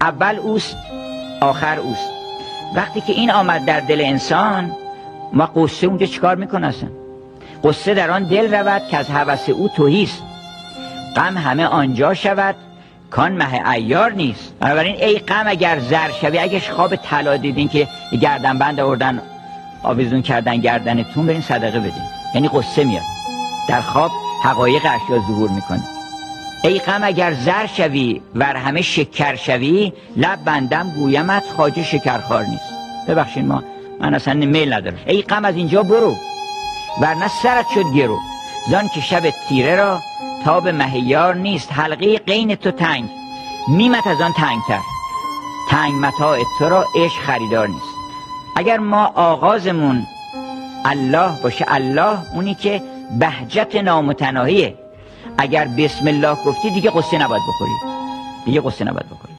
اول اوست آخر اوست. وقتی که این آمد در دل انسان ما قصه اونجا چیکار می‌کنه اصلا؟ قصه در آن دل رود که از هوس او توهیست غم همه آنجا شود کان مه ایار نیست. بنابراین ای غم اگر زر شوی اگه خواب طلا دیدین که گردن بند آوردن آویزون کردن گردنتون برین صدقه بدین. یعنی قصه میاد. در خواب حقایق اشیا ظهور می‌کنه. ای غم اگر زر شوی ور همه شکر شوی لب بندم گویمت خاجه شکرخوار نیست. ببخشید ما من اصلا میل ندارم. ای غم از اینجا برو ورنه سرت شد گرو. زان که شب تیره را تاب مهیار نیست حلقه قین تو تنگ. میمت از آن تنگتر. تنگ متاع تو را عشق خریدار نیست. اگر ما آغازمون الله باشه الله اونی که بهجت نامتناهیه. اگر بسم الله گفتی دیگه قصه نباید بخوری. دیگه قصه نباید بخوری.